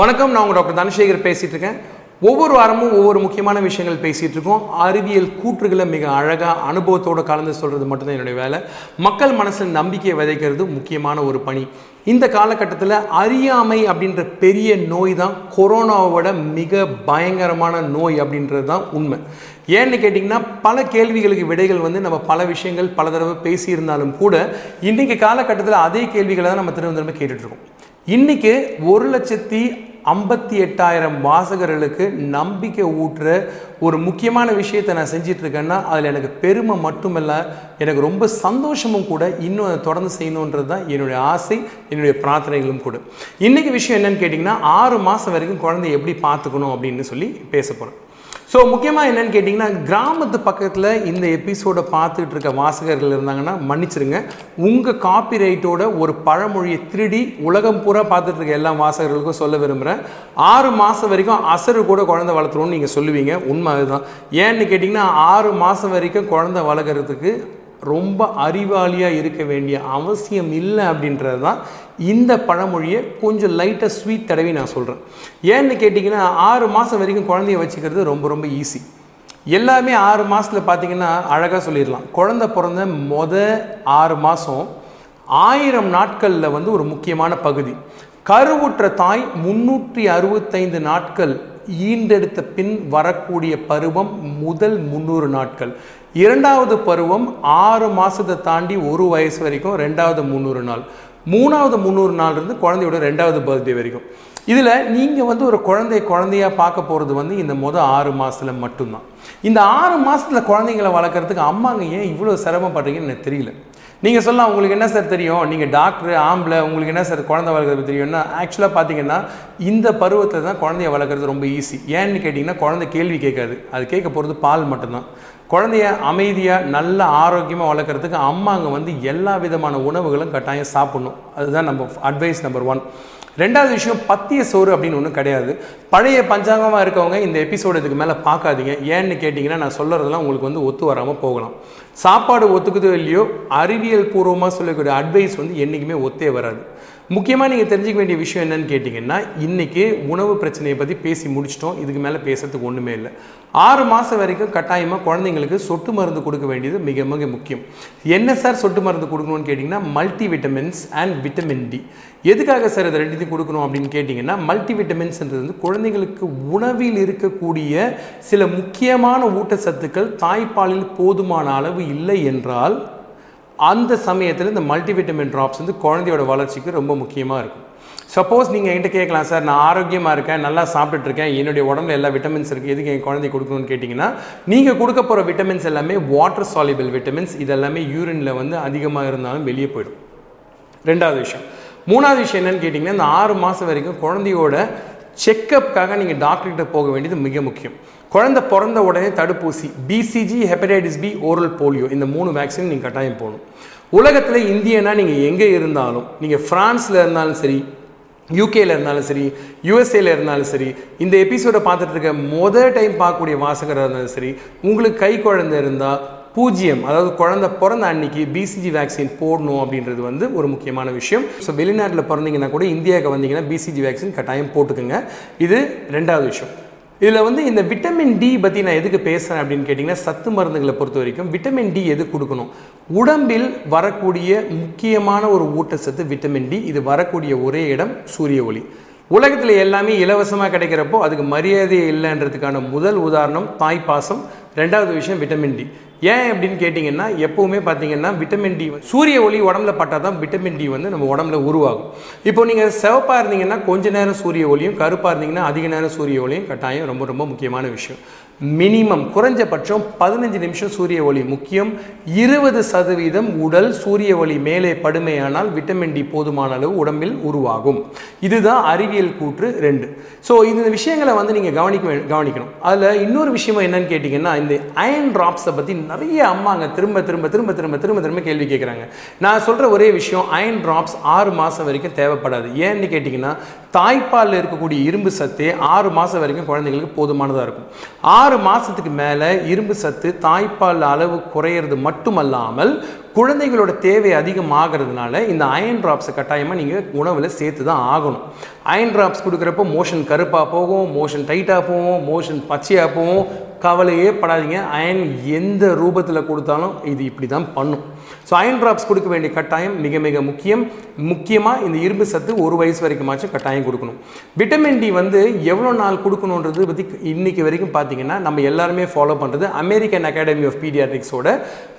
வணக்கம் நான் உங்கள் டாக்டர் தனசேகர் பேசிகிட்டு இருக்கேன். ஒவ்வொரு வாரமும் ஒவ்வொரு முக்கியமான விஷயங்கள் பேசிகிட்டு இருக்கோம். அறிவியல் கூற்றுகளை மிக அழகாக அனுபவத்தோடு கலந்து சொல்கிறது மட்டும்தான் என்னுடைய வேலை. மக்கள் மனசில் நம்பிக்கையை விதைக்கிறது முக்கியமான ஒரு பணி. இந்த காலகட்டத்தில் அறியாமை அப்படின்ற பெரிய நோய் தான் கொரோனாவோட மிக பயங்கரமான நோய் அப்படின்றது தான் உண்மை. ஏன்னு கேட்டிங்கன்னா பல கேள்விகளுக்கு விடைகள் வந்து நம்ம பல விஷயங்கள் பல தடவை பேசியிருந்தாலும் கூட இன்றைக்கி காலகட்டத்தில் அதே கேள்விகளை தான் நம்ம திரும்ப திரும்ப கேட்டுட்ருக்கோம் இன்றைக்கி ஒரு லட்சத்தி ஐம்பத்தி எட்டாயிரம் வாசகர்களுக்கு நம்பிக்கை ஊட்டுற ஒரு முக்கியமான விஷயத்தை நான் செஞ்சிட்டு இருக்கேன்னா அதில் எனக்கு பெருமை மட்டுமல்ல எனக்கு ரொம்ப சந்தோஷமும் கூட இன்னும் அதை தொடர்ந்து செய்யணுன்றது தான் என்னுடைய ஆசை என்னுடைய பிரார்த்தனைகளும் கூட. இன்னைக்கு விஷயம் என்னன்னு கேட்டிங்கன்னா ஆறு மாதம் வரைக்கும் குழந்தைய எப்படி பார்த்துக்கணும் அப்படின்னு சொல்லி பேச போகிறேன் ஸோ முக்கியமாக என்னன்னு கேட்டிங்கன்னா கிராமத்து பக்கத்தில் இந்த எபிசோடை பார்த்துட்டு இருக்க வாசகர்கள் இருந்தாங்கன்னா மன்னிச்சிருங்க. உங்கள் காப்பி ரைட்டோட ஒரு பழமொழியை திருடி உலகம் பூரா பார்த்துட்டு இருக்க எல்லா வாசகர்களுக்கும் சொல்ல விரும்புகிறேன் ஆறு மாதம் வரைக்கும் அசரு கூட குழந்தை வளர்த்துறோம்னு நீங்கள் சொல்லுவீங்க. உண்மை அதுதான். ஏன்னு கேட்டிங்கன்னா ஆறு மாதம் வரைக்கும் குழந்தை வளர்க்குறதுக்கு ரொம்ப அறிவாளியாக இருக்க வேண்டிய அவசியம் இல்லை அப்படின்றது தான் இந்த பழமொழியை கொஞ்சம் லைட்டாக ஸ்வீட் தடவி நான் சொல்கிறேன் ஏன்னு கேட்டிங்கன்னா ஆறு மாதம் வரைக்கும் குழந்தைய வச்சுக்கிறது ரொம்ப ரொம்ப ஈஸி எல்லாமே ஆறு மாதத்தில் பார்த்தீங்கன்னா அழகாக சொல்லிடலாம். குழந்த பிறந்த மொத ஆறு மாதம் ஆயிரம் நாட்களில் வந்து ஒரு முக்கியமான பகுதி. கருவுற்ற தாய் முன்னூற்றி அறுபத்தைந்து நாட்கள் ஈண்டெடுத்த பின் வரக்கூடிய பருவம் முதல் முந்நூறு நாட்கள். இரண்டாவது பருவம் ஆறு மாதத்தை தாண்டி ஒரு வயசு வரைக்கும் ரெண்டாவது முந்நூறு நாள். மூணாவது முந்நூறு நாள் இருந்து குழந்தையோட ரெண்டாவது பர்த்டே வரைக்கும். இதில் நீங்கள் வந்து ஒரு குழந்தைய குழந்தையாக பார்க்க போகிறது வந்து இந்த மொதல் ஆறு மாதத்தில் மட்டும்தான். இந்த ஆறு மாதத்தில் குழந்தைங்களை வளர்க்குறதுக்கு அம்மாங்க ஏன் இவ்வளோ சிரமப்படுறீங்கன்னு எனக்கு தெரியல. நீங்கள் சொல்லலாம் உங்களுக்கு என்ன சார் தெரியும்? நீங்கள் டாக்டர் ஆம்பளை உங்களுக்கு என்ன சார் குழந்தை வளர்க்குறது தெரியும்னா ஆக்சுவலாக பார்த்தீங்கன்னா இந்த பருவத்தில் தான் குழந்தைய வளர்க்குறது ரொம்ப ஈஸி ஏன்னு கேட்டிங்கன்னா குழந்தை கேள்வி கேட்காது. அது கேட்க போகிறது பால் மட்டும்தான். குழந்தைய அமைதியாக நல்ல ஆரோக்கியமாக வளர்க்குறதுக்கு அம்மாங்க வந்து எல்லா விதமான உணவுகளும் கட்டாயம் சாப்பிடணும். அதுதான் நம்ம அட்வைஸ் நம்பர் ஒன் ரெண்டாவது விஷயம் பத்திய சோறு அப்படின்னு ஒன்றும் கிடையாது. பழைய பஞ்சாங்கமாக இருக்கவங்க இந்த எபிசோடு இதுக்கு மேலே பார்க்காதீங்க. ஏன்னு கேட்டிங்கன்னா நான் சொல்கிறதெல்லாம் உங்களுக்கு வந்து ஒத்து வராமல் போகலாம். சாப்பாடு ஒத்துக்குதோ இல்லையோ அறிவியல் பூர்வமாக சொல்லக்கூடிய அட்வைஸ் வந்து என்றைக்குமே ஒத்தே வராது. முக்கியமாக நீங்கள் தெரிஞ்சிக்க வேண்டிய விஷயம் என்னன்னு கேட்டிங்கன்னா இன்றைக்கி உணவு பிரச்சனையை பற்றி பேசி முடிச்சிட்டோம். இதுக்கு மேலே பேசுறதுக்கு ஒன்றுமே இல்லை. ஆறு மாதம் வரைக்கும் கட்டாயமாக குழந்தைங்க குழந்தைங்களுக்கு சொட்டு மருந்து கொடுக்க வேண்டியது மிக மிக முக்கியம். என்ன சார் சொட்டு மருந்து கொடுக்கணும்னு கேட்டிங்கன்னா multi vitamins and vitamin D எதுக்காக சார் இதை ரெண்டுத்தையும் கொடுக்கணும் அப்படின்னு கேட்டிங்கன்னா மல்டி விட்டமின்ஸ்ன்றது வந்து குழந்தைங்களுக்கு உணவில் இருக்கக்கூடிய சில முக்கியமான ஊட்டச்சத்துக்கள் தாய்ப்பாலில் போதுமான அளவு இல்லை என்றால் அந்த சமயத்தில் இந்த மல்டிவிட்டமின் ட்ராப்ஸ் வந்து குழந்தையோட வளர்ச்சிக்கு ரொம்ப முக்கியமாக இருக்கும். சப்போஸ் நீங்கள் என்கிட்ட கேட்கலாம் சார் நான் ஆரோக்கியமாக இருக்கேன் நல்லா சாப்பிட்டுட்ருக்கேன் என்னுடைய உடம்புல எல்லா விட்டமின்ஸ் இருக்குது எதுக்கு என் குழந்தை கொடுக்கணும்னு கேட்டிங்கன்னா நீங்கள் கொடுக்க போகிற விட்டமின்ஸ் எல்லாமே வாட்டர் சாலிபிள் விட்டமின்ஸ் இதெல்லாமே யூரினில் வந்து அதிகமாக இருந்தாலும் வெளியே போயிடும். ரெண்டாவது விஷயம். மூணாவது விஷயம் என்னன்னு கேட்டிங்கன்னா இந்த ஆறு மாதம் வரைக்கும் குழந்தையோட செக்கப்புக்காக நீங்கள் டாக்டர்கிட்ட போக வேண்டியது மிக முக்கியம். குழந்தை பிறந்த உடனே தடுப்பூசி BCG hepatitis B oral polio இந்த மூணு வேக்சின் நீங்கள் கட்டாயம் போகணும். உலகத்தில் இந்தியனா நீங்கள் எங்கே இருந்தாலும் நீங்கள் ஃப்ரான்ஸில் இருந்தாலும் சரி யூகேல இருந்தாலும் சரி யூஎஸ்ஏல இருந்தாலும் சரி இந்த எபிசோடை பார்த்துட்டு இருக்க மொதல் டைம் பார்க்கக்கூடிய வாசகராக இருந்தாலும் சரி உங்களுக்கு கை குழந்தை இருந்தால் பூஜ்ஜியம் அதாவது குழந்தை பிறந்த அன்னைக்கு பிசிஜி வேக்சின் போடணும் அப்படின்றது வந்து ஒரு முக்கியமான விஷயம். ஸோ வெளிநாட்டில் பிறந்தீங்கன்னா கூட இந்தியாவுக்கு வந்தீங்கன்னா பிசிஜி வேக்சின் கட்டாயம் போட்டுக்கோங்க. இது ரெண்டாவது விஷயம். இதில் வந்து இந்த விட்டமின் டி பற்றி நான் எதுக்கு பேசுகிறேன் அப்படின்னு கேட்டிங்கன்னா சத்து மருந்துகளை பொறுத்த வரைக்கும் விட்டமின் டி எது கொடுக்கணும்? உடம்பில் வரக்கூடிய முக்கியமான ஒரு ஊட்டச்சத்து விட்டமின் டி இது வரக்கூடிய ஒரே இடம் சூரிய ஒளி. உலகத்தில் எல்லாமே இலவசமாக கிடைக்கிறப்போ அதுக்கு மரியாதையே இல்லைன்றதுக்கான முதல் உதாரணம் தாய்ப்பாசம். ரெண்டாவது விஷயம் விட்டமின் டி ஏன் அப்படின்னு கேட்டிங்கன்னா எப்போவுமே பார்த்தீங்கன்னா விட்டமின் டி சூரிய ஒளி உடம்புல பட்டால் தான் விட்டமின் டி வந்து நம்ம உடம்புல உருவாகும். இப்போ நீங்கள் சிவப்பாக இருந்தீங்கன்னா கொஞ்ச நேரம் சூரிய ஒளியும் கருப்பாக இருந்தீங்கன்னா அதிக நேரம் சூரிய ஒளியும் கட்டாயம் ரொம்ப ரொம்ப முக்கியமான விஷயம். மினிமம் குறைஞ்சபட்சம் பதினஞ்சு நிமிஷம் சூரிய ஒளி முக்கியம். இருபது சதவீதம் உடல் சூரிய ஒளி மேலே படுமையானால் விட்டமின் டி போதுமான அளவு உடம்பில் உருவாகும். இதுதான் அறிவியல் கூற்று ரெண்டு. ஸோ இந்த விஷயங்களை வந்து நீங்கள் கவனிக்க கவனிக்கணும். அதில் இன்னொரு விஷயம் என்னன்னு கேட்டிங்கன்னா இந்த அயன் ட்ராப்ஸை பற்றி நிறைய அம்மாங்க திரும்ப திரும்ப திரும்ப திரும்ப திரும்ப திரும்ப கேள்வி கேட்குறாங்க நான் சொல்கிற ஒரே விஷயம் அயன் ட்ராப்ஸ் ஆறு மாதம் வரைக்கும் தேவைப்படாது. ஏன்னு கேட்டிங்கன்னா தாய்ப்பாலில் இருக்கக்கூடிய இரும்பு சத்து ஆறு மாதம் வரைக்கும் குழந்தைங்களுக்கு போதுமானதாக இருக்கும். ஆறு மாதத்துக்கு மேலே இரும்பு சத்து தாய்ப்பால் அளவு குறையிறது மட்டுமல்லாமல் குழந்தைகளோட தேவை அதிகமாகிறதுனால இந்த அயன் ட்ராப்ஸை கட்டாயமாக நீங்கள் உணவில் சேர்த்து தான் ஆகணும். அயன் ட்ராப்ஸ் கொடுக்குறப்போ மோஷன் கருப்பாக போகும் மோஷன் டைட்டாக போகும் மோஷன் பச்சையாக போகும் கவலையே படாதீங்க. அயன் எந்த ரூபத்தில் கொடுத்தாலும் இது இப்படி தான் பண்ணும். ஸோ அயன் ட்ராப்ஸ் கொடுக்க வேண்டிய கட்டாயம் மிக மிக முக்கியம். முக்கியமாக இந்த இரும்பு சத்து ஒரு வயசு வரைக்குமாச்சும் கட்டாயம் கொடுக்கணும். விட்டமின் டி வந்து எவ்வளோ நாள் கொடுக்கணுன்றது பற்றி இன்னைக்கு வரைக்கும் பார்த்தீங்கன்னா நம்ம எல்லாருமே ஃபாலோ பண்ணுறது அமெரிக்கன் அகாடமி ஆஃப் பீடியாட்ரிக்ஸோட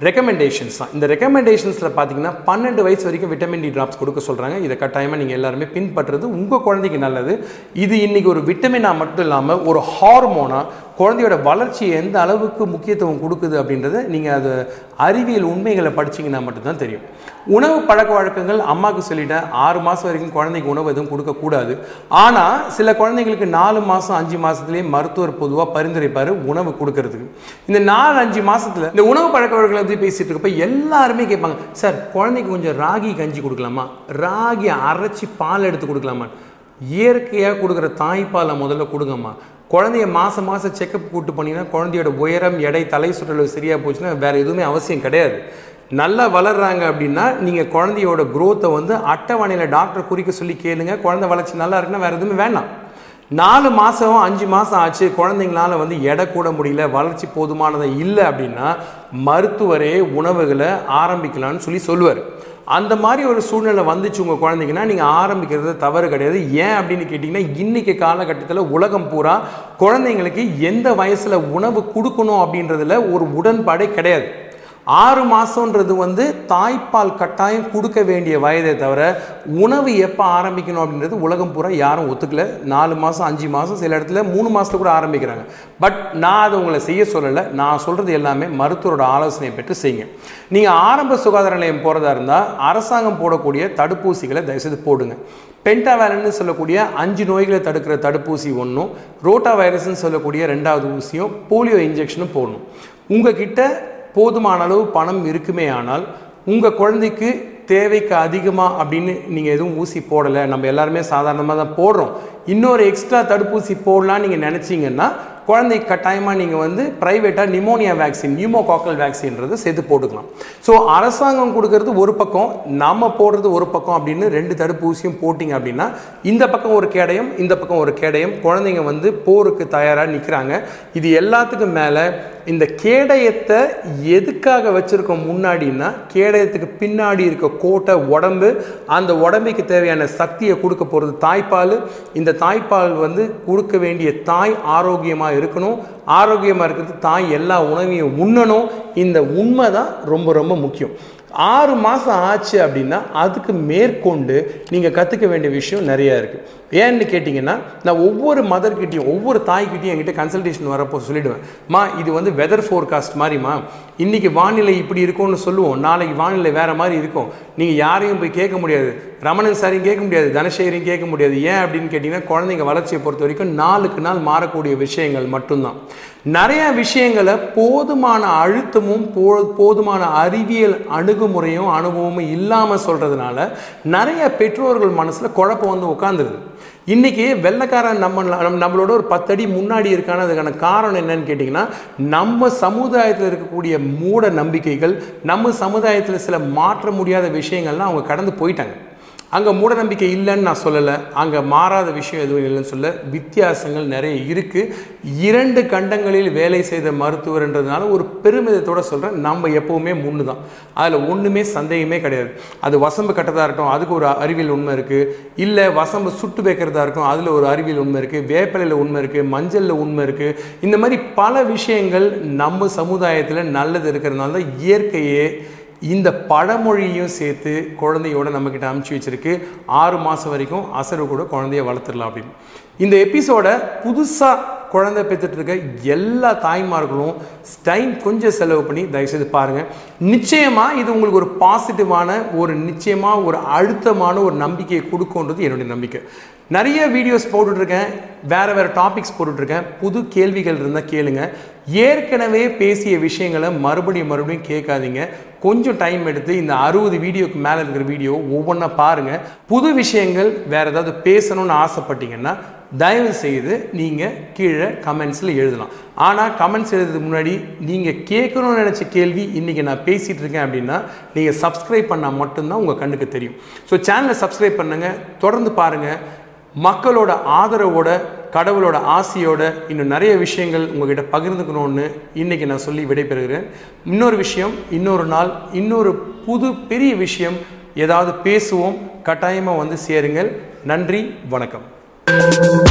ரெக்கமெண்டேஷன்ஸ் தான். இந்த ரெக்கமெண்டேஷன்ஸில் பார்த்தீங்கன்னா பன்னெண்டு வயசு வரைக்கும் விட்டமின் டி ட்ராப்ஸ் கொடுக்க சொல்கிறாங்க இதை கட்டாயமாக நீங்கள் எல்லாருமே பின்பற்றுறது உங்கள் குழந்தைக்கு நல்லது. இது இன்னைக்கு ஒரு விட்டமினாக மட்டும் இல்லாமல் ஒரு ஹார்மோனாக குழந்தையோட வளர்ச்சி எந்த அளவுக்கு முக்கியத்துவம் கொடுக்குது அப்படின்றத நீங்கள் அது அறிவியல் உண்மைகளை படிச்சீங்கன்னா மட்டும்தான் தெரியும். உணவு பழக்க வழக்கங்கள் அம்மாவுக்கு சொல்லிட்டேன். ஆறு மாதம் வரைக்கும் குழந்தைக்கு உணவு எதுவும் கொடுக்கக்கூடாது ஆனால் சில குழந்தைங்களுக்கு நாலு மாதம் அஞ்சு மாதத்துலேயே மருத்துவர் பொதுவாக பரிந்துரைப்பார் உணவு கொடுக்கறதுக்கு. இந்த நாலு அஞ்சு மாதத்தில் இந்த உணவு பழக்க வழக்கங்களை பற்றி பேசிகிட்டு இருக்கப்போ எல்லாருமே கேட்பாங்க சார் குழந்தைக்கு கொஞ்சம் ராகி கஞ்சி கொடுக்கலாமா? ராகி அரைச்சி பால் எடுத்து கொடுக்கலாமா இயற்கையாக கொடுக்குற தாய்ப்பாலை முதல்ல கொடுங்கம்மா. குழந்தைய மாதம் மாதம் செக்கப் கூட்டு பண்ணிங்கன்னா குழந்தையோட உயரம் எடை தலை சுற்றளவு சரியாக போச்சுன்னா வேறு எதுவுமே அவசியம் கிடையாது. நல்லா வளர்கிறாங்க அப்படின்னா நீங்கள் குழந்தையோட குரோத்தை வந்து அட்டவணையில் டாக்டர் குறிக்க சொல்லி கேளுங்க. குழந்தை வளர்ச்சி நல்லா இருக்குன்னா வேறு எதுவுமே வேண்டாம். நாலு மாதம் அஞ்சு மாதம் ஆச்சு குழந்தைங்களால வந்து எடை கூட முடியல வளர்ச்சி போதுமானதை இல்லை அப்படின்னா மருத்துவரே உணவுகளை ஆரம்பிக்கலாம்னு சொல்லி சொல்லுவார். அந்த மாதிரி ஒரு சூழ்நிலை வந்துச்சு உங்கள் குழந்தைங்கன்னா நீங்கள் ஆரம்பிக்கிறது தவறு கிடையாது. ஏன் அப்படின்னு கேட்டிங்கன்னா இன்னைக்கு காலகட்டத்தில் உலகம் பூரா குழந்தைங்களுக்கு எந்த வயசில் உணவு கொடுக்கணும் அப்படின்றதுல ஒரு உடன்பாடே கிடையாது. ஆறு மாதன்றது வந்து தாய்ப்பால் கட்டாயம் கொடுக்க வேண்டிய வயதை தவிர உணவு எப்போ ஆரம்பிக்கணும் அப்படின்றது உலகம் பூரா யாரும் ஒத்துக்கல. நாலு மாதம் அஞ்சு மாதம் சில இடத்துல மூணு மாதத்துல கூட ஆரம்பிக்கிறாங்க. பட் நான் அதை உங்களை செய்ய சொல்லலை. நான் சொல்கிறது எல்லாமே மருத்துவரோட ஆலோசனையை பெற்று செய்யுங்க. நீங்கள் ஆரம்ப சுகாதார நிலையம் போகிறதா இருந்தால் அரசாங்கம் போடக்கூடிய தடுப்பூசிகளை தயவுசெய்து போடுங்க. பென்டாவேலன்னு சொல்லக்கூடிய அஞ்சு நோய்களை தடுக்கிற தடுப்பூசி ஒன்றும் ரோட்டா வைரஸ்ன்னு சொல்லக்கூடிய ரெண்டாவது ஊசியும் போலியோ இன்ஜெக்ஷனும் போடணும். உங்ககிட்ட போதுமான அளவு பணம் இருக்குமே ஆனால் உங்கள் குழந்தைக்கு தேவைக்கு அதிகமாக அப்படின்னு நீங்கள் எதுவும் ஊசி போடலை நம்ம எல்லாருமே சாதாரணமாக தான் போடுறோம். இன்னொரு எக்ஸ்ட்ரா தடுப்பூசி போடலான்னு நீங்கள் நினச்சிங்கன்னா குழந்தைக்கு கட்டாயமாக நீங்கள் வந்து ப்ரைவேட்டாக நிமோனியா வேக்சின் நியூமோகாக்கல் வேக்சின்றது சேர்த்து போட்டுக்கலாம். ஸோ அரசாங்கம் கொடுக்கறது ஒரு பக்கம் நம்ம போடுறது ஒரு பக்கம் அப்படின்னு ரெண்டு தடுப்பூசியும் போட்டிங்க அப்படின்னா இந்த பக்கம் ஒரு கேடயம் இந்த பக்கம் ஒரு கேடயம் குழந்தைங்க வந்து போருக்கு தயாராக நிற்கிறாங்க இது எல்லாத்துக்கும் மேலே இந்த கேடயத்தை எதுக்காக வச்சுருக்கோம் முன்னாடின்னா கேடயத்துக்கு பின்னாடி இருக்க கோட்டை உடம்பு அந்த உடம்புக்கு தேவையான சக்தியை கொடுக்க போகிறது தாய்ப்பால். இந்த தாய்ப்பால் வந்து கொடுக்க வேண்டிய தாய் ஆரோக்கியமாக இருக்கணும். ஆரோக்கியமாக இருக்கிறது தாய் எல்லா உணவையும் உண்ணணும். இந்த உண்மை தான் ரொம்ப ரொம்ப முக்கியம். ஆறு மாதம் ஆச்சு அப்படின்னா அதுக்கு மேற்கொண்டு நீங்கள் கற்றுக்க வேண்டிய விஷயம் நிறையா இருக்குது ஏன்னு கேட்டிங்கன்னா நான் ஒவ்வொரு மதர்கிட்டையும் ஒவ்வொரு தாய்கிட்டையும் என்கிட்ட கன்சல்டேஷன் வரப்போ சொல்லிவிடுவேன் மா இது வந்து வெதர் ஃபோர்காஸ்ட் மாதிரிம்மா இன்றைக்கி வானிலை இப்படி இருக்கும்னு சொல்லுவோம். நாளைக்கு வானிலை வேறு மாதிரி இருக்கும். நீங்கள் யாரையும் போய் கேட்க முடியாது. ரமணன் சாரையும் கேட்க முடியாது. தனசேகரையும் கேட்க முடியாது. ஏன் அப்படின்னு கேட்டிங்கன்னா குழந்தைங்க வளர்ச்சியை பொறுத்த வரைக்கும் நாளுக்கு நாள் மாறக்கூடிய விஷயங்கள் மட்டும்தான். நிறைய விஷயங்களை போதுமான அழுத்தமும் போ போதுமான அறிவியல் அணுகுமுறையும் அனுபவமும் இல்லாமல் சொல்கிறதுனால நிறைய பெற்றோர்கள் மனசில் குழப்பம் வந்து உட்காந்துருது இன்றைக்கி வெள்ளக்காரன் நம்ம நம் நம்மளோட ஒரு பத்தடி முன்னாடி இருக்கான அதுக்கான காரணம் என்னன்னு கேட்டிங்கன்னா நம்ம சமுதாயத்தில் இருக்கக்கூடிய மூட நம்பிக்கைகள் நம்ம சமுதாயத்தில் சில மாற்ற முடியாத விஷயங்கள்லாம் அவங்க கடந்து போயிட்டாங்க. அங்கே மூட நம்பிக்கை இல்லைன்னு நான் சொல்லலை. அங்கே மாறாத விஷயம் எதுவும் இல்லைன்னு சொல்ல வித்தியாசங்கள் நிறைய இருக்குது இரண்டு கண்டங்களில் வேலை செய்த மருத்துவர்ன்றதுனால ஒரு பெருமிதத்தோட சொல்கிறேன் நம்ம எப்போவுமே முன்னு தான். அதில் ஒன்றுமே சந்தேகமே கிடையாது. அது வசம்பு கட்டதாக இருக்கட்டும் அதுக்கு ஒரு அறிவியல் உண்மை இருக்குது இல்லை வசம்பு சுட்டு வைக்கிறதா இருக்கும் அதில் ஒரு அறிவியல் உண்மை இருக்குது வேப்பிலையில் உண்மை இருக்குது மஞ்சளில் உண்மை இருக்குது இந்த மாதிரி பல விஷயங்கள் நம்ம சமுதாயத்தில் நல்லது இருக்கிறதுனால தான் இயற்கையே இந்த பழமொழியும் சேர்த்து குழந்தையோட நம்மக்கிட்ட அமுச்சு வச்சுருக்கு. ஆறு மாதம் வரைக்கும் அசர்வு கூட குழந்தைய வளர்த்துடலாம் அப்படின்னு. இந்த எபிசோட புதுசாக குழந்தை பெற்றுட்டு இருக்க எல்லா தாய்மார்களும் டைம் கொஞ்சம் செலவு பண்ணி தயவுசெய்து பாருங்கள் நிச்சயமாக இது உங்களுக்கு ஒரு பாசிட்டிவான ஒரு நிச்சயமாக ஒரு அழுத்தமான ஒரு நம்பிக்கையை கொடுக்குன்றது என்னுடைய நம்பிக்கை. நிறைய வீடியோஸ் போட்டுட்ருக்கேன் வேறு வேறு டாபிக்ஸ் போட்டுட்ருக்கேன். புது கேள்விகள் இருந்தால் கேளுங்க. ஏற்கனவே பேசிய விஷயங்களை மறுபடியும் மறுபடியும் கேட்காதீங்க. கொஞ்சம் டைம் எடுத்து இந்த அறுபது வீடியோக்கு மேலே இருக்கிற வீடியோ ஒவ்வொன்றா பாருங்கள் புது விஷயங்கள் வேறு ஏதாவது பேசணும்னு ஆசைப்பட்டீங்கன்னா தயவு செய்து நீங்கள் கீழே கமெண்ட்ஸில் எழுதலாம். ஆனால் கமெண்ட்ஸ் எழுதுறதுக்கு முன்னாடி நீங்கள் கேட்கணும்னு நினச்ச கேள்வி இன்றைக்கி நான் பேசிகிட்டு இருக்கேன் அப்படின்னா நீங்கள் சப்ஸ்கிரைப் பண்ணால் மட்டும்தான் உங்கள் கண்ணுக்கு தெரியும். ஸோ சேனலை சப்ஸ்கிரைப் பண்ணுங்கள் தொடர்ந்து பாருங்கள் மக்களோட ஆதரவோட கடவுளோட ஆசையோட இன்னும் நிறைய விஷயங்கள் உங்ககிட்ட பகிர்ந்துக்கணும்னு இன்றைக்கி நான் சொல்லி விடைபெறுகிறேன். இன்னொரு விஷயம் இன்னொரு நாள் இன்னொரு புது பெரிய விஷயம் ஏதாவது பேசுவோம் கட்டாயமாக வந்து சேருங்கள். நன்றி வணக்கம். Thank you.